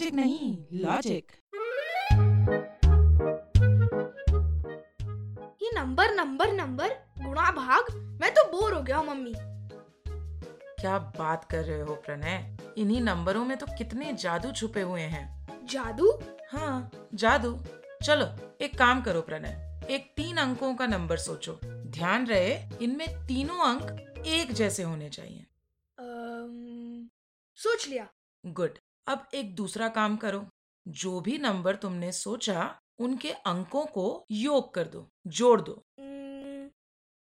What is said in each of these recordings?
Magic नहीं logic ये number number number गुणा भाग मैं तो बोर हो गया मम्मी। क्या बात कर रहे हो प्रणय? इन्हीं नंबरों में तो कितने जादू छुपे हुए हैं। जादू? हाँ जादू। चलो एक काम करो प्रणय एक तीन अंकों का नंबर सोचो। ध्यान रहे इनमें तीनों अंक एक जैसे होने चाहिए। अम्म, सोच लिया। गुड। अब एक दूसरा काम करो। जो भी नंबर तुमने सोचा उनके अंकों को योग कर दो जोड़ दो।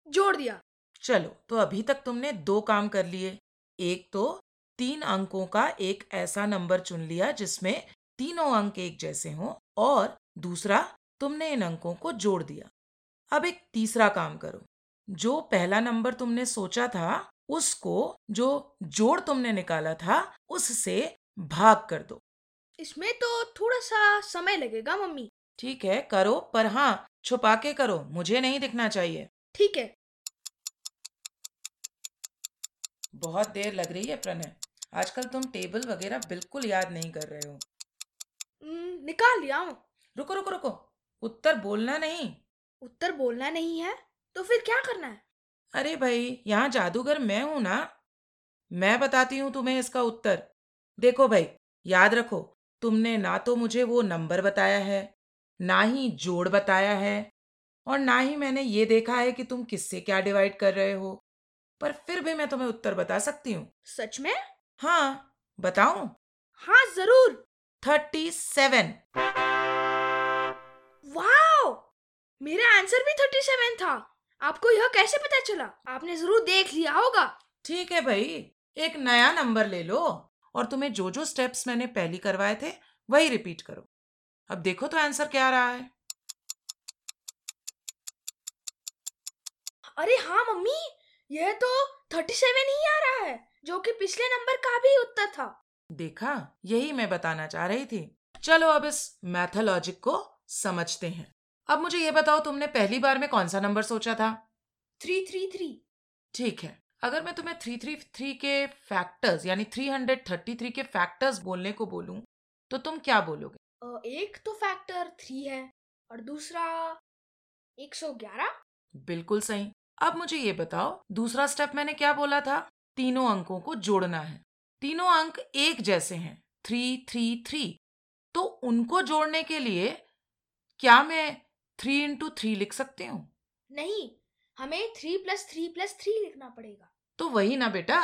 जोड़ दिया। चलो तो अभी तक तुमने दो काम कर लिए। एक तो तीन अंकों का एक ऐसा नंबर चुन लिया जिसमें तीनों अंक एक जैसे हों और दूसरा तुमने इन अंकों को जोड़ दिया। अब एक तीसरा काम करो। जो पहला नंबर तुमने सोचा था उसको जो जोड़ तुमने निकाला था उससे भाग कर दो। इसमें तो थोड़ा सा समय लगेगा मम्मी। ठीक है करो पर हाँ छुपा के करो मुझे नहीं दिखना चाहिए। ठीक है। बहुत देर लग रही है प्रणय। आजकल तुम टेबल वगैरह बिल्कुल याद नहीं कर रहे हो। निकाल लिया हूँ। रुको रुको रुको। उत्तर बोलना नहीं। उत्तर बोलना नहीं है? तो फिर क्या करना है? अरे भाई यहाँ जादूगर मैं हूँ ना। मैं बताती हूँ तुम्हें इसका उत्तर। देखो भाई याद रखो तुमने ना तो मुझे वो नंबर बताया है ना ही जोड़ बताया है और ना ही मैंने ये देखा है कि तुम किससे क्या डिवाइड कर रहे हो। पर फिर भी मैं तुम्हें उत्तर बता सकती हूँ। सच में? हाँ बताऊँ? हाँ ज़रूर। Thirty seven. वाओ! मेरा आंसर भी थर्टी सेवन था। आपको यह कैसे पता चला? आपने ज़रूर देख लिया होगा। ठीक है भाई एक नया नंबर ले लो। और तुम्हें जो जो स्टेप्स मैंने पहली करवाए थे वही रिपीट करो। अब देखो तो आंसर क्या रहा है। अरे हाँ मम्मी यह तो थर्टी सेवन ही आ रहा है जो कि पिछले नंबर का भी उत्तर था। देखा यही मैं बताना चाह रही थी। चलो अब इस मैथोलॉजिक को समझते हैं। अब मुझे ये बताओ तुमने पहली बार में कौन सा नंबर सोचा था? थ्री थ्री थ्री ठीक है। अगर मैं तुम्हें थ्री थ्री थ्री के फैक्टर्स यानी थ्री हंड्रेड थर्टी थ्री के फैक्टर्स बोलने को बोलूँ तो तुम क्या बोलोगे? एक तो फैक्टर थ्री है और दूसरा एक सौ ग्यारह? बिल्कुल सही। अब मुझे ये बताओ दूसरा स्टेप मैंने क्या बोला था? तीनों अंकों को जोड़ना है। तीनों अंक एक जैसे हैं थ्री थ्री थ्री तो उनको जोड़ने के लिए क्या मैं थ्री इंटू थ्री लिख सकती हूँ? नहीं हमें three plus three plus three लिखना पड़ेगा। तो वही ना बेटा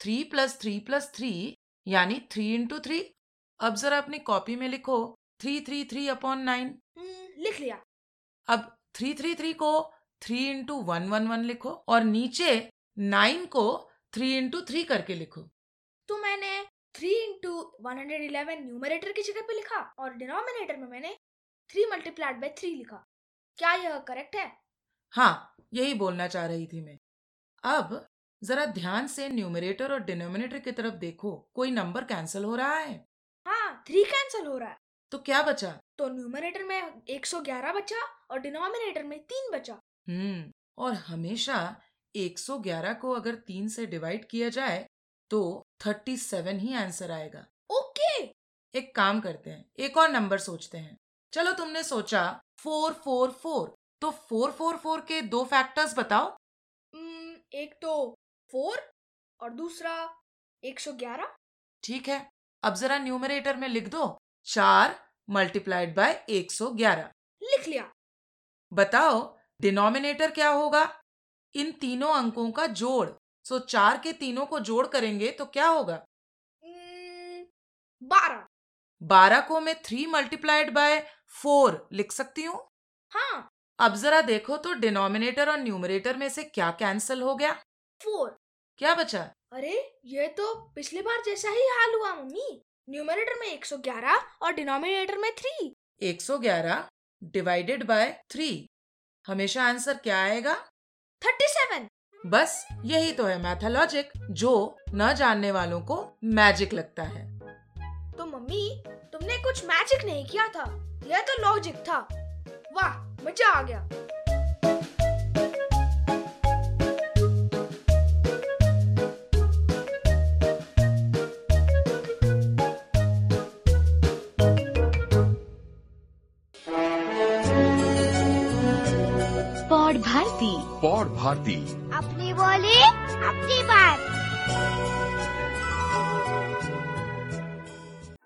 three plus three plus three यानी थ्री इंटू थ्री अब जरा अपनी कॉपी में लिखो three three three upon nine लिख लिया। अब थ्री थ्री थ्री को three into one one one लिखो और नीचे नाइन को थ्री इंटू थ्री करके लिखो। तो मैंने three into one hundred eleven numerator की जगह पे लिखा और डिनोमिनेटर में मैंने थ्री मल्टीप्लाइड बाई थ्री लिखा। क्या यह करेक्ट है? हाँ यही बोलना चाह रही थी मैं। अब जरा ध्यान से न्यूमरेटर और डिनोमिनेटर की तरफ़ देखो कोई नंबर कैंसिल हो रहा है? हाँ थ्री कैंसिल हो रहा है। तो क्या बचा? तो न्यूमरेटर में 111 बचा और डिनोमिनेटर में तीन बचा। हम्म और हमेशा 111 को अगर तीन से डिवाइड किया जाए तो 37 ही आंसर आएगा। ओके। एक काम करते हैं एक और नंबर सोचते हैं। चलो तुमने सोचा फोर फोर फोर। तो फोर फोर फोर के दो फैक्टर्स बताओ। हम्म, एक तो फोर और दूसरा 111 ठीक है अब जरा न्यूमरेटर में लिख दो। चार मल्टीप्लाइड बाय एक सौ ग्यारह। लिख लिया। बताओ डिनोमिनेटर क्या होगा? इन तीनों अंकों का जोड़। सो चार के तीनों को जोड़ करेंगे तो क्या होगा? हम्म, बारह। बारह को मैं थ्री मल्टीप्लाइड बाय फोर लिख सकती हूँ? हाँ। अब जरा देखो तो डिनोमिनेटर और न्यूमरेटर में से क्या कैंसिल हो गया? फोर। क्या बचा? अरे ये तो पिछली बार जैसा ही हाल हुआ मम्मी। न्यूमरेटर में 111 और डिनोमिनेटर में 3 111 डिवाइडेड बाय थ्री हमेशा आंसर क्या आएगा? 37 बस यही तो है मैथोलॉजिक जो न जानने वालों को मैजिक लगता है। तो मम्मी तुमने कुछ मैजिक नहीं किया था। यह तो लॉजिक था। वाह मज़ा आ गया। पौड़ भारती। पौड़ भारती। अपनी बोली अपनी बात।